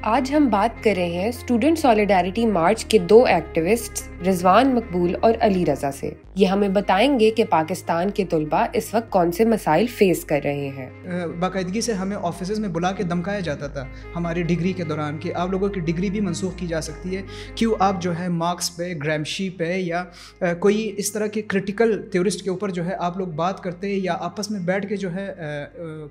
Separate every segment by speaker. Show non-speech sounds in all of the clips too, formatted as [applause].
Speaker 1: آج ہم بات کر رہے ہیں اسٹوڈنٹ سالیڈیرٹی مارچ کے دو ایکٹیوسٹ رضوان مقبول اور علی رضا سے۔ یہ ہمیں بتائیں گے کہ پاکستان کے طلباء اس وقت کون سے مسائل فیس کر رہے ہیں۔
Speaker 2: باقاعدگی سے ہمیں آفیسز میں بلا کے دمکایا جاتا تھا ہماری ڈگری کے دوران کہ آپ لوگوں کی ڈگری بھی منسوخ کی جا سکتی ہے۔ کیوں آپ جو ہے مارکس پہ گرامشی پہ یا کوئی اس طرح کے کرٹیکل تھیورسٹ کے اوپر جو ہے آپ لوگ بات کرتے یا آپس میں بیٹھ کے جو ہے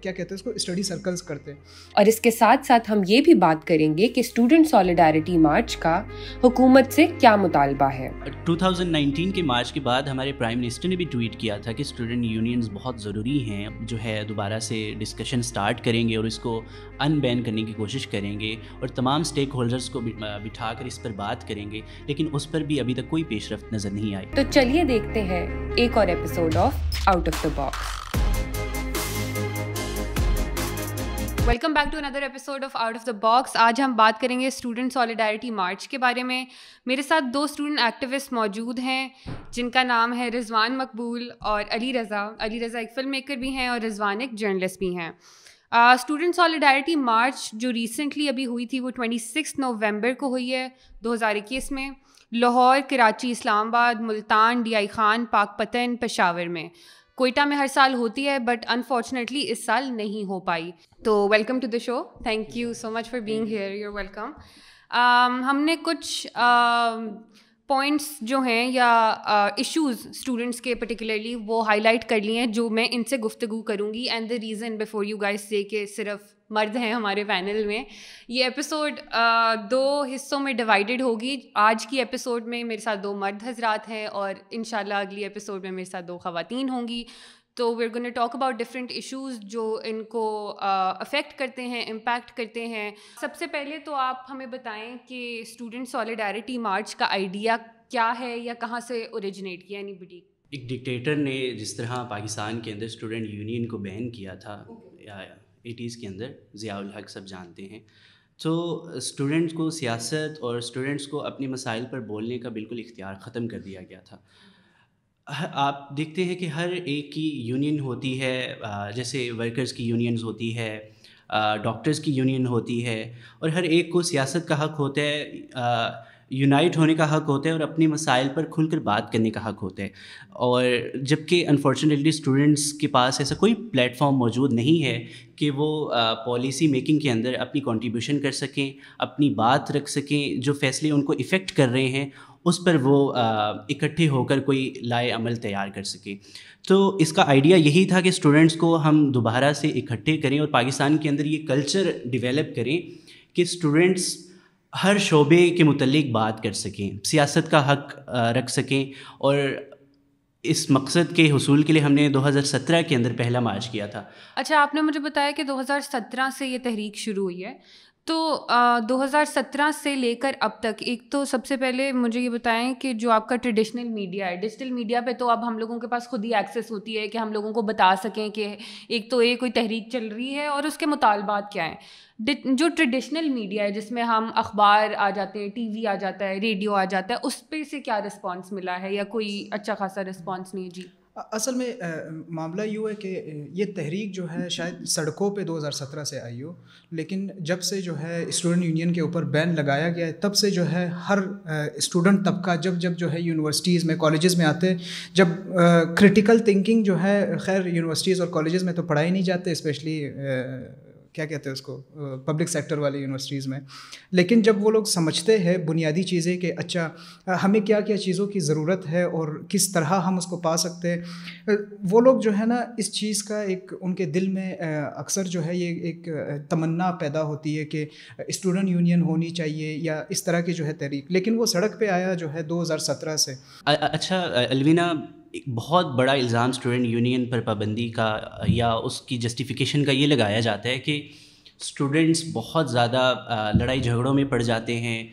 Speaker 2: کیا کہتے ہیں اس کو اسٹڈی سرکلز کرتے
Speaker 1: اور اس کے ساتھ ساتھ ہم یہ بھی بات کریں گے کہ اسٹوڈنٹ سالیڈیرٹی مارچ کا حکومت سے کیا مطالبہ ہے۔
Speaker 3: 2019 کے مارچ کے بعد ہمارے پرائم منسٹر نے بھی ٹویٹ کیا تھا کہ اسٹوڈنٹ یونینز بہت ضروری ہیں جو ہے دوبارہ سے ڈسکشن سٹارٹ کریں گے اور اس کو ان بین کرنے کی کوشش کریں گے اور تمام اسٹیک ہولڈرس کو بٹھا کر اس پر بات کریں گے لیکن اس پر بھی ابھی تک کوئی پیش رفت نظر نہیں آئی۔
Speaker 1: تو چلیے دیکھتے ہیں ایک اور episode of out of the box welcome back to another episode of out of the box آج ہم بات کریں گے اسٹوڈنٹ سالیڈیرٹی مارچ کے بارے میں۔ میرے ساتھ دو اسٹوڈنٹ ایکٹیوسٹ موجود ہیں، جن کا نام ہے رضوان مقبول اور علی رضا۔ علی رضا ایک فلم میکر بھی ہیں اور رضوان ایک جرنلسٹ بھی ہیں۔ اسٹوڈنٹ سالیڈیرٹی مارچ جو ریسنٹلی ابھی ہوئی تھی، وہ ٹوئنٹی سکس نومبر کو ہوئی ہے، دو ہزار اکیس میں۔ لاہور، کراچی، اسلام آباد، ملتان، ڈی آئی خان، پاک پتن، پشاور میں۔ کوئٹہ میں ہر سال ہوتی ہے بٹ انفارچونیٹلی اس سال نہیں ہو پائی۔ تو welcome to the show thank you so much for being here you're welcome ہم نے کچھ um, پوائنٹس جو ہیں یا uh, ایشوز اسٹوڈنٹس کے پرٹیکولرلی وہ ہائی لائٹ کر لیے ہیں جو میں ان سے گفتگو کروں گی and the reason before you guys say کہ صرف مرد ہیں ہمارے پینل میں۔ یہ ایپیسوڈ دو حصوں میں ڈیوائڈیڈ ہوگی۔ آج کی ایپیسوڈ میں میرے ساتھ دو مرد حضرات ہیں اور ان شاء اللہ اگلی ایپیسوڈ میں میرے ساتھ دو خواتین ہوں گی۔ تو we're gonna talk about different issues جو ان کو افیکٹ کرتے ہیں امپیکٹ کرتے ہیں۔ سب سے پہلے تو آپ ہمیں بتائیں کہ اسٹوڈنٹ سالیڈیرٹی مارچ کا آئیڈیا کیا ہے یا کہاں سے اوریجنیٹ کیا اینی بڈی
Speaker 3: ایک ڈکٹیٹر نے جس طرح پاکستان کے اندر اسٹوڈنٹ یونین کو بین کیا تھا۔ ایٹیز کے اندر ضیاء الحق سب جانتے ہیں۔ تو اسٹوڈنٹس کو سیاست اور اسٹوڈنٹس کو اپنے مسائل پر بولنے کا بالکل اختیار ختم کر دیا گیا تھا۔ آپ دیکھتے ہیں کہ ہر ایک کی یونین ہوتی ہے جیسے ورکرز کی یونینز ہوتی ہے ڈاکٹرز کی یونین ہوتی ہے اور ہر ایک کو سیاست کا حق ہوتا ہے یونائٹ ہونے کا حق ہوتا ہے اور اپنے مسائل پر کھل کر بات کرنے کا حق ہوتا ہے۔ اور جبکہ انفارچونیٹلی اسٹوڈنٹس کے پاس ایسا کوئی پلیٹ فارم موجود نہیں ہے کہ وہ پالیسی میکنگ کے اندر اپنی کنٹریبیوشن کر سکیں، اپنی بات رکھ سکیں، جو فیصلے ان کو افیکٹ کر رہے ہیں، اس پر وہ اکٹھے ہو کر کوئی لائے عمل تیار کر سکیں۔ تو اس کا آئیڈیا یہی تھا کہ اسٹوڈنٹس کو ہم دوبارہ سے اکٹھے کریں اور پاکستان کے اندر یہ کلچر ڈیولپ کریں کہ اسٹوڈنٹس ہر شعبے کے متعلق بات کر سکیں، سیاست کا حق رکھ سکیں۔ اور اس مقصد کے حصول کے لیے ہم نے دو ہزار سترہ کے اندر پہلا مارچ کیا تھا۔
Speaker 1: اچھا آپ نے مجھے بتایا کہ دو ہزار سترہ سے یہ تحریک شروع ہوئی ہے۔ تو دو ہزار سترہ سے لے کر اب تک، ایک تو سب سے پہلے مجھے یہ بتائیں کہ جو آپ کا ٹریڈیشنل میڈیا ہے، ڈیجیٹل میڈیا پہ تو اب ہم لوگوں کے پاس خود ہی ایکسیس ہوتی ہے کہ ہم لوگوں کو بتا سکیں کہ ایک تو یہ کوئی تحریک چل رہی ہے اور اس کے مطالبات کیا ہیں۔ جو ٹریڈیشنل میڈیا ہے، جس میں ہم اخبار آ جاتے ہیں، ٹی وی آ جاتا ہے، ریڈیو آ جاتا ہے، اس پہ سے کیا رسپانس ملا ہے یا کوئی اچھا خاصا رسپانس نہیں جی۔
Speaker 2: اصل میں معاملہ یوں ہے کہ یہ تحریک جو ہے شاید سڑکوں پہ دو ہزار سترہ سے آئی ہو، لیکن جب سے جو ہے اسٹوڈنٹ یونین کے اوپر بین لگایا گیا ہے، تب سے جو ہے ہر اسٹوڈنٹ طبقہ جب جب جو ہے یونیورسٹیز میں، کالجز میں آتے، جب کرٹیکل تھنکنگ جو ہے، خیر، یونیورسٹیز اور کالجز میں تو پڑھائی نہیں جاتے اسپیشلی کیا کہتے ہیں اس کو پبلک سیکٹر والی یونیورسٹیز میں۔ لیکن جب وہ لوگ سمجھتے ہیں بنیادی چیزیں کہ اچھا ہمیں کیا کیا چیزوں کی ضرورت ہے اور کس طرح ہم اس کو پا سکتے ہیں وہ لوگ جو ہے نا اس چیز کا ایک ان کے دل میں اکثر جو ہے یہ ایک تمنا پیدا ہوتی ہے کہ اسٹوڈنٹ یونین ہونی چاہیے یا اس طرح کی جو ہے تحریک۔ لیکن وہ سڑک پہ آیا جو ہے دو ہزار سترہ سے۔
Speaker 3: اچھا الوینا ایک بہت بڑا الزام اسٹوڈنٹ یونین پر پابندی کا یا اس کی جسٹیفیکیشن کا یہ لگایا جاتا ہے کہ اسٹوڈنٹس بہت زیادہ لڑائی جھگڑوں میں پڑ جاتے ہیں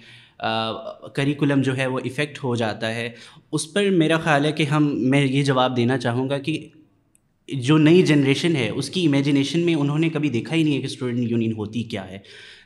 Speaker 3: کریکولم جو ہے وہ افیکٹ ہو جاتا ہے۔ اس پر میرا خیال ہے کہ ہم، میں یہ جواب دینا چاہوں گا کہ جو نئی جنریشن ہے، اس کی امیجنیشن میں انہوں نے کبھی دیکھا ہی نہیں ہے کہ اسٹوڈنٹ یونین ہوتی کیا ہے۔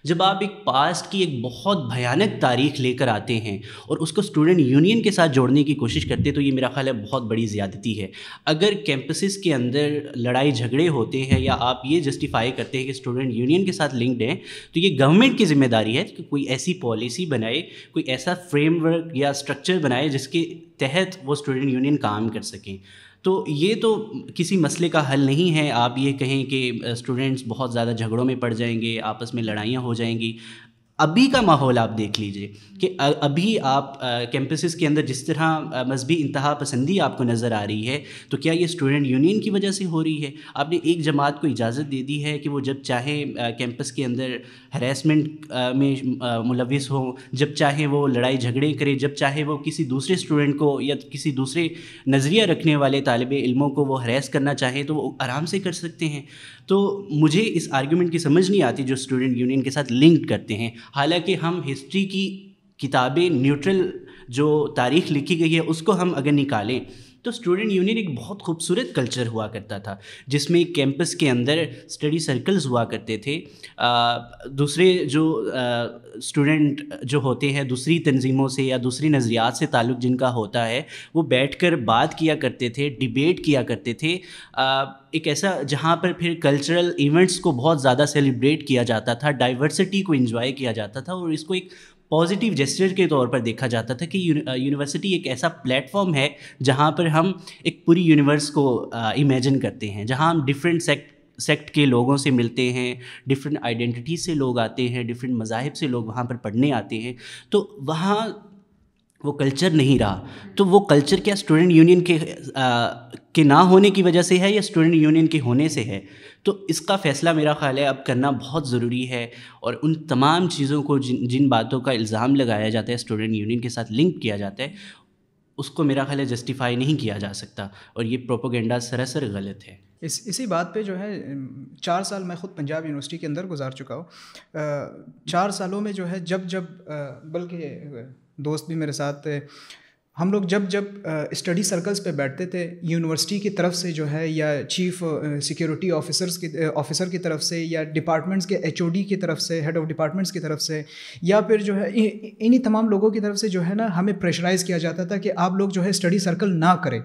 Speaker 3: جب آپ ایک پاسٹ کی ایک بہت بھیانک تاریخ لے کر آتے ہیں اور اس کو اسٹوڈنٹ یونین کے ساتھ جوڑنے کی کوشش کرتے تو یہ میرا خیال ہے بہت بڑی زیادتی ہے۔ اگر کیمپسز کے اندر لڑائی جھگڑے ہوتے ہیں یا آپ یہ جسٹیفائی کرتے ہیں کہ اسٹوڈنٹ یونین کے ساتھ لنکڈ ہیں، تو یہ گورنمنٹ کی ذمہ داری ہے کہ کوئی ایسی پالیسی بنائے، کوئی ایسا فریم ورک یا اسٹرکچر بنائے جس کے تحت وہ اسٹوڈنٹ یونین کام کر سکیں۔ تو یہ تو کسی مسئلے کا حل نہیں ہے۔ آپ یہ کہیں کہ اسٹوڈنٹس بہت زیادہ جھگڑوں میں پڑ جائیں گے، آپس میں لڑائیاں ہو جائیں گی۔ ابھی کا ماحول آپ دیکھ لیجیے کہ ابھی آپ کیمپسز کے اندر جس طرح مذہبی انتہا پسندی آپ کو نظر آ رہی ہے، تو کیا یہ اسٹوڈنٹ یونین کی وجہ سے ہو رہی ہے؟ آپ نے ایک جماعت کو اجازت دے دی ہے کہ وہ جب چاہیں کیمپس کے اندر ہراسمنٹ میں ملوث ہوں، جب چاہیں وہ لڑائی جھگڑے کرے، جب چاہے وہ کسی دوسرے اسٹوڈنٹ کو یا کسی دوسرے نظریہ رکھنے والے طالب علموں کو وہ ہراس کرنا چاہیں تو وہ آرام سے کر سکتے ہیں۔ تو مجھے اس آرگیومنٹ کی سمجھ نہیں آتی جو اسٹوڈنٹ یونین کے ساتھ لنکڈ کرتے ہیں۔ حالانکہ ہم ہسٹری کی کتابیں نیوٹرل جو تاریخ لکھی گئی ہے، اس کو ہم اگر نکالیں تو اسٹوڈنٹ یونین ایک بہت خوبصورت کلچر ہوا کرتا تھا، جس میں کیمپس کے اندر اسٹڈی سرکلز ہوا کرتے تھے۔ دوسرے جو اسٹوڈنٹ جو ہوتے ہیں، دوسری تنظیموں سے یا دوسری نظریات سے تعلق جن کا ہوتا ہے، وہ بیٹھ کر بات کیا کرتے تھے ڈبیٹ کیا کرتے تھے۔ ایک ایسا جہاں پر پھر کلچرل ایونٹس کو بہت زیادہ سیلیبریٹ کیا جاتا تھا ڈائیورسٹی کو انجوائے کیا جاتا تھا اور اس کو ایک پازیٹیو جیسچر کے طور پر دیکھا جاتا تھا کہ یونیورسٹی ایک ایسا پلیٹ فارم ہے جہاں پر ہم ایک پوری یونیورس کو امیجن کرتے ہیں، جہاں ہم ڈفرینٹ سیکٹ سیکٹ کے لوگوں سے ملتے ہیں ڈفرینٹ آئیڈینٹی سے لوگ آتے ہیں ڈفرینٹ مذاہب سے لوگ وہاں پر پڑھنے آتے ہیں۔ تو وہاں وہ کلچر نہیں رہا۔ تو وہ کلچر کیا اسٹوڈنٹ یونین کے کے نہ ہونے کی وجہ سے ہے یا اسٹوڈنٹ یونین کے ہونے سے ہے؟ تو اس کا فیصلہ میرا خیال ہے اب کرنا بہت ضروری ہے اور ان تمام چیزوں کو جن جن باتوں کا الزام لگایا جاتا ہے اسٹوڈنٹ یونین کے ساتھ لنک کیا جاتا ہے، اس کو میرا خیال ہے جسٹیفائی نہیں کیا جا سکتا اور یہ پروپوگینڈا سراسر غلط ہے۔
Speaker 2: اس، اسی بات پہ جو ہے، چار سال میں خود پنجاب یونیورسٹی کے اندر گزار چکا ہوں۔ چار سالوں میں جو ہے، جب جب بلکہ دوست بھی میرے ساتھ ہم لوگ جب جب اسٹڈی سرکلز پہ بیٹھتے تھے یونیورسٹی کی طرف سے جو ہے، یا چیف سیکیورٹی آفیسرس کی آفیسر کی طرف سے، یا ڈپارٹمنٹس کے ایچ او ڈی کی طرف سے ہیڈ آف ڈپارٹمنٹس کی طرف سے، یا پھر جو ہے انہی تمام لوگوں کی طرف سے جو ہے نا، ہمیں پریشرائز کیا جاتا تھا کہ آپ لوگ جو ہے اسٹڈی سرکل نہ کریں۔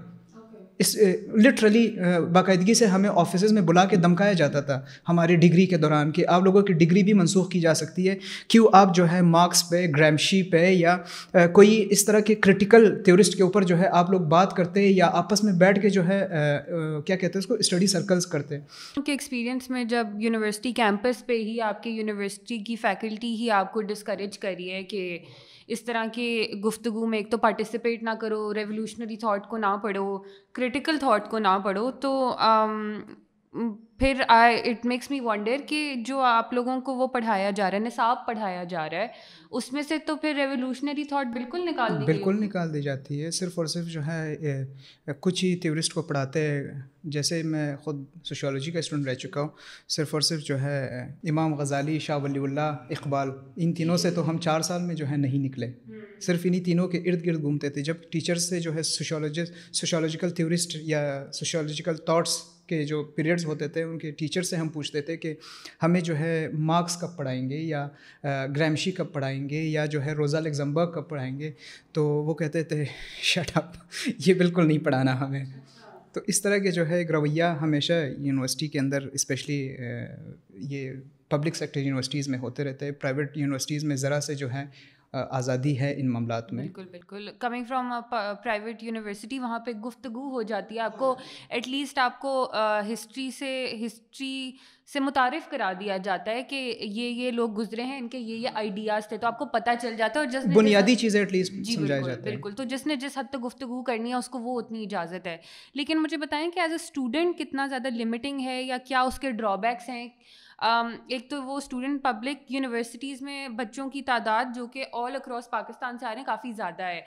Speaker 2: اس لٹرلی باقاعدگی سے ہمیں آفیسز میں بلا کے دمکایا جاتا تھا ہماری ڈگری کے دوران کہ آپ لوگوں کی ڈگری بھی منسوخ کی جا سکتی ہے کیوں آپ جو ہے مارکس پہ گرامشی پہ یا کوئی اس طرح کے کرٹیکل تھیورسٹ کے اوپر جو ہے آپ لوگ بات کرتے یا آپس میں بیٹھ کے جو ہے کیا کہتے ہیں اس کو اسٹڈی سرکلز کرتے۔
Speaker 1: ان کے ایکسپیرینس میں جب یونیورسٹی کیمپس پہ ہی آپ کی یونیورسٹی کی فیکلٹی ہی آپ کو ڈسکریج کری ہے کہ اس طرح کی گفتگو میں ایک تو پارٹیسپیٹ نہ کرو ریولیوشنری تھاٹ کو نہ پڑھو کرٹیکل تھاٹ کو نہ پڑھو، تو um, پھر I it makes me wonder کہ جو آپ لوگوں کو وہ پڑھایا جا رہا ہے نصاب پڑھایا جا رہا ہے اس میں سے تو پھر ریولیوشنری تھاٹ بالکل نکال دی
Speaker 2: بالکل نکال دی جاتی ہے صرف اور صرف جو ہے کچھ ہی تھیورسٹ کو پڑھاتے ہیں۔ جیسے میں خود سوشیولوجی کا اسٹوڈنٹ رہ چکا ہوں صرف اور صرف جو ہے امام غزالی شاہ ولی اللہ اقبال ان تینوں سے تو ہم چار سال میں جو ہے نہیں نکلے۔ صرف انہیں تینوں کے ارد گرد گھومتے تھے۔ جب ٹیچرس سے جو ہے سوشولوجسٹ سوشولوجیکل تھیورسٹ یا سوشولوجیکل تھاٹس کے جو پیریڈز ہوتے تھے، ان کے ٹیچر سے ہم پوچھتے تھے کہ ہمیں جو ہے مارکس کب پڑھائیں گے یا گرامشی کب پڑھائیں گے یا جو ہے روزہ لیگزمبرگ کب پڑھائیں گے؟ تو وہ کہتے تھے شٹ اپ یہ بالکل نہیں پڑھانا ہمیں. تو اس طرح کے جو ہے ایک رویہ ہمیشہ یونیورسٹی کے اندر اسپیشلی یہ پبلک سیکٹر یونیورسٹیز میں ہوتے رہتے ہیں پرائیویٹ یونیورسٹیز میں ذرا سے جو ہے آزادی ہے ان معاملات میں۔
Speaker 1: بالکل بالکل۔ کمنگ فرام پرائیویٹ یونیورسٹی وہاں پہ گفتگو ہو جاتی ہے۔ آپ کو ایٹ لیسٹ آپ کو ہسٹری سے ہسٹری سے متعارف کرا دیا جاتا ہے کہ یہ یہ لوگ گزرے ہیں ان کے یہ یہ آئیڈیاز تھے۔ تو آپ کو پتہ چل جاتا ہے اور جس
Speaker 2: بنیادی چیزیں ایٹ لیسٹ
Speaker 1: جی بالکل بالکل۔ تو جس نے جس حد تک گفتگو کرنی ہے اس کو وہ اتنی اجازت ہے۔ لیکن مجھے بتائیں کہ ایز اے اسٹوڈنٹ کتنا زیادہ لمٹنگ ہے یا کیا اس کے ڈرا بیکس ہیں؟ Um, ایک تو وہ اسٹوڈنٹ پبلک یونیورسٹیز میں بچوں کی تعداد جو کہ آل اکراس پاکستان سے آ رہے ہیں کافی زیادہ ہے۔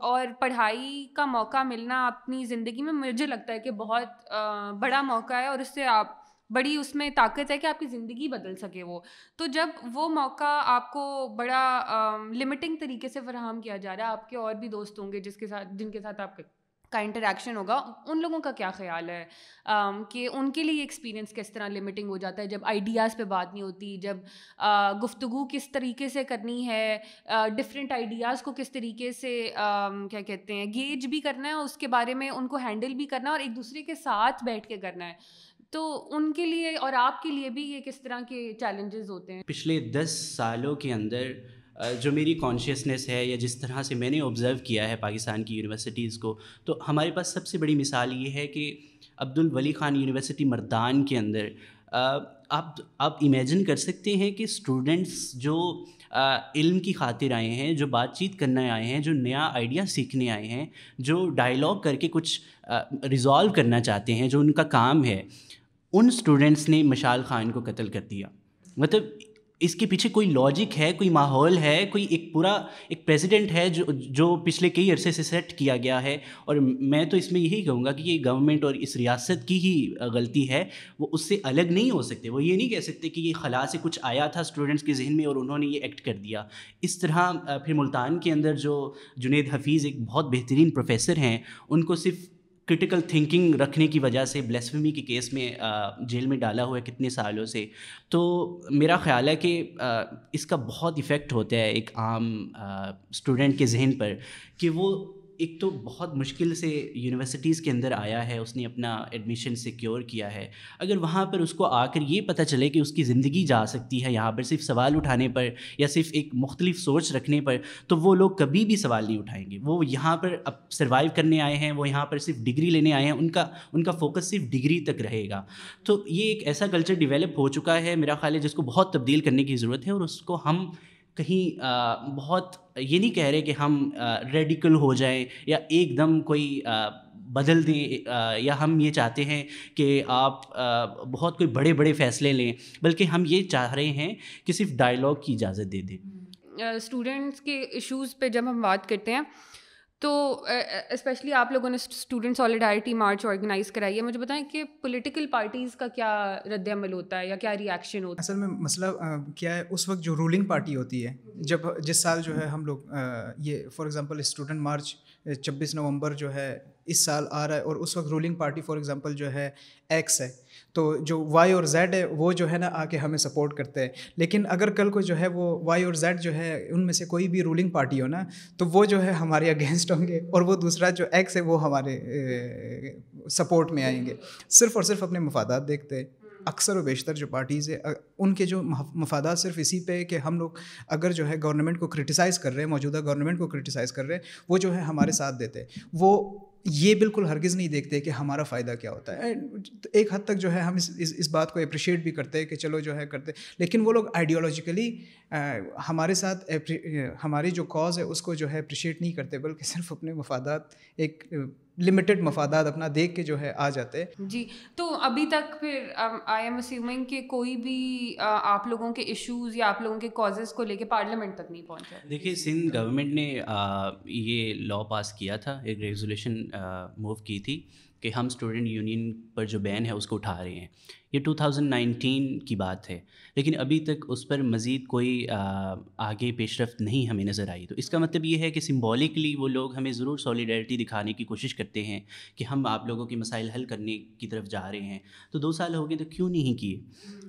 Speaker 1: اور پڑھائی کا موقع ملنا اپنی زندگی میں مجھے لگتا ہے کہ بہت بڑا موقع ہے اور اس سے آپ، بڑی اس میں طاقت ہے کہ آپ کی زندگی بدل سکے وہ۔ تو جب وہ موقع آپ کو بڑا لمٹنگ طریقے سے فراہم کیا جا رہا ہے، آپ کے اور بھی دوست ہوں گے جس کے ساتھ، جن کے ساتھ آپ کا انٹریکشن ہوگا، ان لوگوں کا کیا خیال ہے؟ کہ ان کے لیے ایکسپیرینس کس طرح لمیٹنگ ہو جاتا ہے؟ جب آئیڈیاز پہ بات نہیں ہوتی، جب گفتگو کس طریقے سے کرنی ہے؟ ڈفرینٹ آئیڈیاز کو کس طریقے سے کیا کہتے ہیں گیج بھی کرنا ہے، اس کے بارے میں ان کو ہینڈل بھی کرنا ہے اور ایک دوسرے کے ساتھ بیٹھ کے کرنا ہے۔ تو ان کے لیے اور آپ کے لیے بھی یہ کس طرح کے چیلنجز ہوتے ہیں؟
Speaker 3: پچھلے دس سالوں کے اندر جو میری کانشیسنیس ہے یا جس طرح سے میں نے آبزرو کیا ہے پاکستان کی یونیورسٹیز کو، تو ہمارے پاس سب سے بڑی مثال یہ ہے کہ عبد الولی خان یونیورسٹی مردان کے اندر آپ آپ امیجن کر سکتے ہیں کہ اسٹوڈنٹس جو علم کی خاطر آئے ہیں، جو بات چیت کرنے آئے ہیں، جو نیا آئیڈیا سیکھنے آئے ہیں، جو ڈائلاگ کر کے کچھ ریزالو کرنا چاہتے ہیں، جو ان کا کام ہے، ان اسٹوڈنٹس نے مشال خان کو قتل کر دیا۔ مطلب اس کے پیچھے کوئی لاجک ہے، کوئی ماحول ہے، کوئی ایک پورا ایک پریزیڈنٹ ہے جو جو پچھلے کئی عرصے سے سیٹ کیا گیا ہے۔ اور میں تو اس میں یہی کہوں گا کہ یہ گورنمنٹ اور اس ریاست کی ہی غلطی ہے۔ وہ اس سے الگ نہیں ہو سکتے۔ وہ یہ نہیں کہہ سکتے کہ یہ خلا سے کچھ آیا تھا اسٹوڈنٹس کے ذہن میں اور انہوں نے یہ ایکٹ کر دیا۔ اس طرح پھر ملتان کے اندر جو جنید حفیظ ایک بہت بہترین پروفیسر ہیں، ان کو صرف کرٹیکل تھنکنگ رکھنے کی وجہ سے بلیسفیمی کے کیس میں جیل میں ڈالا ہوا ہے کتنے سالوں سے۔ تو میرا خیال ہے کہ اس کا بہت افیکٹ ہوتا ہے ایک عام اسٹوڈنٹ کے ذہن پر کہ وہ ایک تو بہت مشکل سے یونیورسٹیز کے اندر آیا ہے، اس نے اپنا ایڈمیشن سیکیور کیا ہے۔ اگر وہاں پر اس کو آ کر یہ پتہ چلے کہ اس کی زندگی جا سکتی ہے یہاں پر صرف سوال اٹھانے پر یا صرف ایک مختلف سوچ رکھنے پر، تو وہ لوگ کبھی بھی سوال نہیں اٹھائیں گے۔ وہ یہاں پر اب سروائیو کرنے آئے ہیں، وہ یہاں پر صرف ڈگری لینے آئے ہیں، ان کا ان کا فوکس صرف ڈگری تک رہے گا۔ تو یہ ایک ایسا کلچر ڈیولپ ہو چکا ہے میرا خیال ہے، جس کو بہت تبدیل کرنے کی ضرورت ہے اور اس کو ہم کہیں بہت یہ نہیں کہہ رہے کہ ہم ریڈیکل ہو جائیں یا ایک دم کوئی بدل دیں یا ہم یہ چاہتے ہیں کہ آپ بہت کوئی بڑے بڑے فیصلے لیں، بلکہ ہم یہ چاہ رہے ہیں کہ صرف ڈائلاگ کی اجازت دے دیں۔
Speaker 1: اسٹوڈنٹس کے ایشوز پہ جب ہم بات کرتے ہیں تو اسپیشلی آپ لوگوں نے اسٹوڈنٹ سالیڈائٹی مارچ آرگنائز کرائی ہے، مجھے بتائیں کہ پولیٹیکل پارٹیز کا کیا رد عمل ہوتا ہے یا کیا ریئیکشن ہوتا
Speaker 2: ہے؟ اصل میں مسئلہ کیا ہے، اس وقت جو رولنگ پارٹی ہوتی ہے، جب جس سال جو ہے ہم لوگ یہ فار ایگزامپل اسٹوڈنٹ مارچ چھبیس نومبر جو ہے اس سال آ رہا ہے اور اس وقت رولنگ پارٹی فار ایگزامپل جو ہے ایکس ہے۔ تو جو وائی اور زیڈ ہے، وہ جو ہے نا آ کے ہمیں سپورٹ کرتے ہیں۔ لیکن اگر کل کو جو ہے وہ وائی اور زیڈ جو ہے ان میں سے کوئی بھی رولنگ پارٹی ہو نا، تو وہ جو ہے ہمارے اگینسٹ ہوں گے اور وہ دوسرا جو ایکس ہے، وہ ہمارے سپورٹ میں آئیں گے۔ صرف اور صرف اپنے مفادات دیکھتے ہیں۔ اکثر و بیشتر جو پارٹیز ہے ان کے جو مفادات صرف اسی پہ کہ ہم لوگ اگر جو ہے گورنمنٹ کو کرٹیسائز کر رہے ہیں، موجودہ گورنمنٹ کو کرٹیسائز کر رہے ہیں، وہ جو ہے ہمارے ساتھ دیتے وہ یہ بالکل ہرگز نہیں دیکھتے کہ ہمارا فائدہ کیا ہوتا ہے۔ ایک حد تک جو ہے ہم اس اس بات کو اپریشیٹ بھی کرتے ہیں کہ چلو جو ہے کرتے۔ لیکن وہ لوگ آئیڈیالوجیکلی ہمارے ساتھ ہماری جو کاز ہے اس کو جو ہے اپریشیٹ نہیں کرتے، بلکہ صرف اپنے مفادات ایک لمیٹڈ مفادات اپنا دیکھ کے جو ہے آ جاتے
Speaker 1: جی تو ابھی تک پھر آئی ایم اسیومنگ کہ کوئی بھی آپ لوگوں کے ایشوز یا آپ لوگوں کے کازز کو لے کے پارلیمنٹ تک نہیں پہنچا۔
Speaker 3: دیکھیے سندھ گورنمنٹ نے یہ لا پاس کیا تھا ایک ریزولیشن موو کی تھی کہ ہم اسٹوڈنٹ یونین پر جو بین ہے اس کو اٹھا رہے ہیں۔ یہ ٹو تھاؤزنڈ نائنٹین کی بات ہے۔ لیکن ابھی تک اس پر مزید کوئی آگے پیش رفت نہیں ہمیں نظر آئی۔ تو اس کا مطلب یہ ہے کہ سمبولکلی وہ لوگ ہمیں ضرور سالیڈیرٹی دکھانے کی کوشش کرتے ہیں کہ ہم آپ لوگوں کے مسائل حل کرنے کی طرف جا رہے ہیں۔ تو دو سال ہو گئے تو کیوں نہیں کیے؟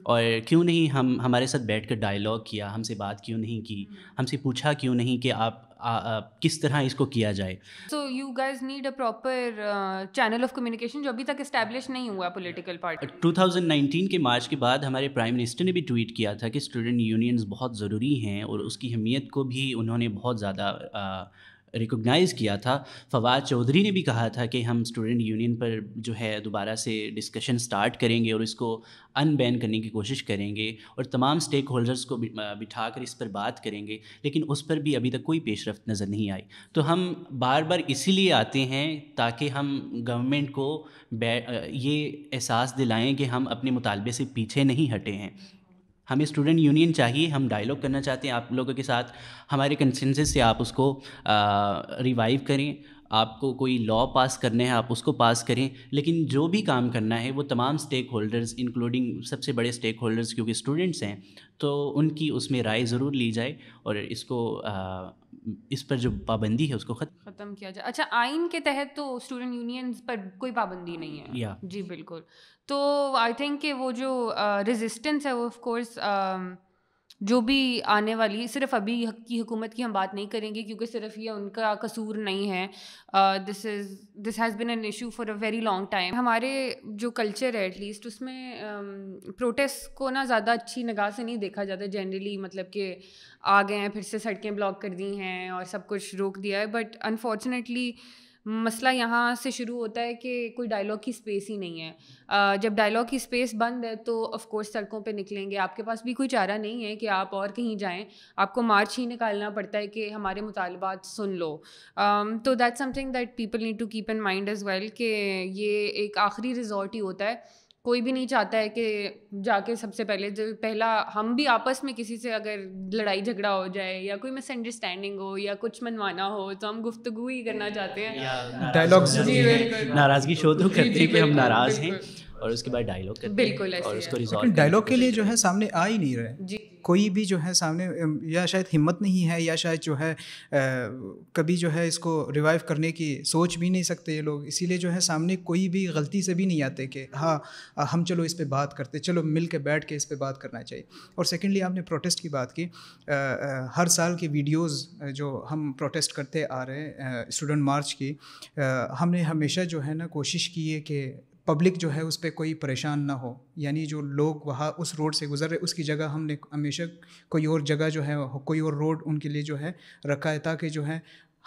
Speaker 3: اور کیوں نہیں ہم ہمارے ساتھ بیٹھ کر ڈائلاگ کیا، ہم سے بات کیوں نہیں کی؟ ہم سے پوچھا کیوں نہیں کہ آپ کس طرح اس کو کیا جائے۔
Speaker 1: So you guys need a proper channel of communication جو ابھی تک اسٹیبلش نہیں ہوا political party
Speaker 3: two thousand nineteen کے مارچ کے بعد ہمارے پرائم منسٹر نے بھی ٹویٹ کیا تھا کہ اسٹوڈنٹ یونینز بہت ضروری ہیں اور اس کی اہمیت کو بھی انہوں نے بہت زیادہ ریکوگنائز کیا تھا۔ فواد چودھری نے بھی کہا تھا کہ ہم اسٹوڈنٹ یونین پر جو ہے دوبارہ سے ڈسکشن سٹارٹ کریں گے اور اس کو ان بین کرنے کی کوشش کریں گے اور تمام اسٹیک ہولڈرس کو بٹھا کر اس پر بات کریں گے، لیکن اس پر بھی ابھی تک کوئی پیش رفت نظر نہیں آئی۔ تو ہم بار بار اسی لیے آتے ہیں تاکہ ہم گورنمنٹ کو یہ احساس دلائیں کہ ہم اپنے مطالبے سے پیچھے نہیں ہٹے ہیں۔ ہمیں اسٹوڈنٹ یونین چاہیے ہم ڈائلاگ کرنا چاہتے ہیں آپ لوگوں کے ساتھ۔ ہمارے کنسنسز سے آپ اس کو ریوائیو کریں۔ آپ کو کوئی لا پاس کرنا ہے آپ اس کو پاس کریں۔ لیکن جو بھی کام کرنا ہے وہ تمام اسٹیک ہولڈرز انکلوڈنگ سب سے بڑے اسٹیک ہولڈرز کیونکہ اسٹوڈنٹس ہیں تو ان کی اس میں رائے ضرور لی جائے اور اس کو اس پر جو پابندی ہے اس کو
Speaker 1: ختم۔ کیا جائے۔ اچھا آئین کے تحت تو اسٹوڈنٹ یونینز پر کوئی پابندی نہیں ہے۔ جی بالکل۔ تو آئی تھنک کہ وہ جو رزسٹنس ہے وہ آف کورس جو بھی آنے والی، صرف ابھی کی حکومت کی ہم بات نہیں کریں گے کیونکہ صرف یہ ان کا قصور نہیں ہے۔ This is this has been an issue for a very long time ہمارے جو کلچر ہے ایٹ لیسٹ اس میں پروٹیسٹ کو نا زیادہ اچھی نگاہ سے نہیں دیکھا جاتا جنرلی مطلب کہ آ گئے ہیں، پھر سے سڑکیں بلاک کر دی ہیں اور سب کچھ روک دیا ہے۔ بٹ انفارچونیٹلی مسئلہ یہاں سے شروع ہوتا ہے کہ کوئی ڈائلاگ کی اسپیس ہی نہیں ہے۔ جب ڈائلاگ کی اسپیس بند ہے تو آف کورس سڑکوں پہ نکلیں گے۔ آپ کے پاس بھی کوئی چارہ نہیں ہے کہ آپ اور کہیں جائیں۔ آپ کو مارچ ہی نکالنا پڑتا ہے کہ ہمارے مطالبات سن لو۔ تو that something that people need to keep in mind as well کہ یہ ایک آخری ریزورٹ ہی ہوتا ہے۔ کوئی بھی نہیں چاہتا ہے کہ جا کے سب سے پہلے جو پہلا ہم بھی آپس میں کسی سے اگر لڑائی جھگڑا ہو جائے یا کوئی مس انڈرسٹینڈنگ ہو یا کچھ منوانا ہو تو ہم گفتگو ہی کرنا چاہتے ہیں
Speaker 3: ناراضگی شو تو کرتے ہیں کہ ہم ناراض ہیں اور اس کے بعد ڈائلاگ بالکل اور اس کو
Speaker 2: ڈائلاگ کے لیے جو ہے سامنے آ ہی نہیں رہے۔ جی۔ کوئی بھی جو ہے سامنے یا شاید ہمت نہیں ہے یا شاید جو ہے کبھی جو ہے اس کو ریوائیو کرنے کی سوچ بھی نہیں سکتے یہ لوگ۔ اسی لیے جو ہے سامنے کوئی بھی غلطی سے بھی نہیں آتے کہ ہاں ہم چلو اس پہ بات کرتے چلو مل کے بیٹھ کے اس پہ بات کرنا چاہیے۔ اور سیکنڈلی آپ نے پروٹیسٹ کی بات کی۔ ہر سال کی ویڈیوز جو ہم پروٹیسٹ کرتے آ رہے ہیں اسٹوڈنٹ مارچ کی ہم نے ہمیشہ جو ہے نا کوشش کی ہے کہ پبلک جو ہے اس پہ کوئی پریشان نہ ہو۔ یعنی جو لوگ وہاں اس روڈ سے گزر رہے اس کی جگہ ہم نے ہمیشہ کوئی اور جگہ جو ہے، کوئی اور روڈ ان کے لیے جو ہے رکھا ہے تاکہ جو ہے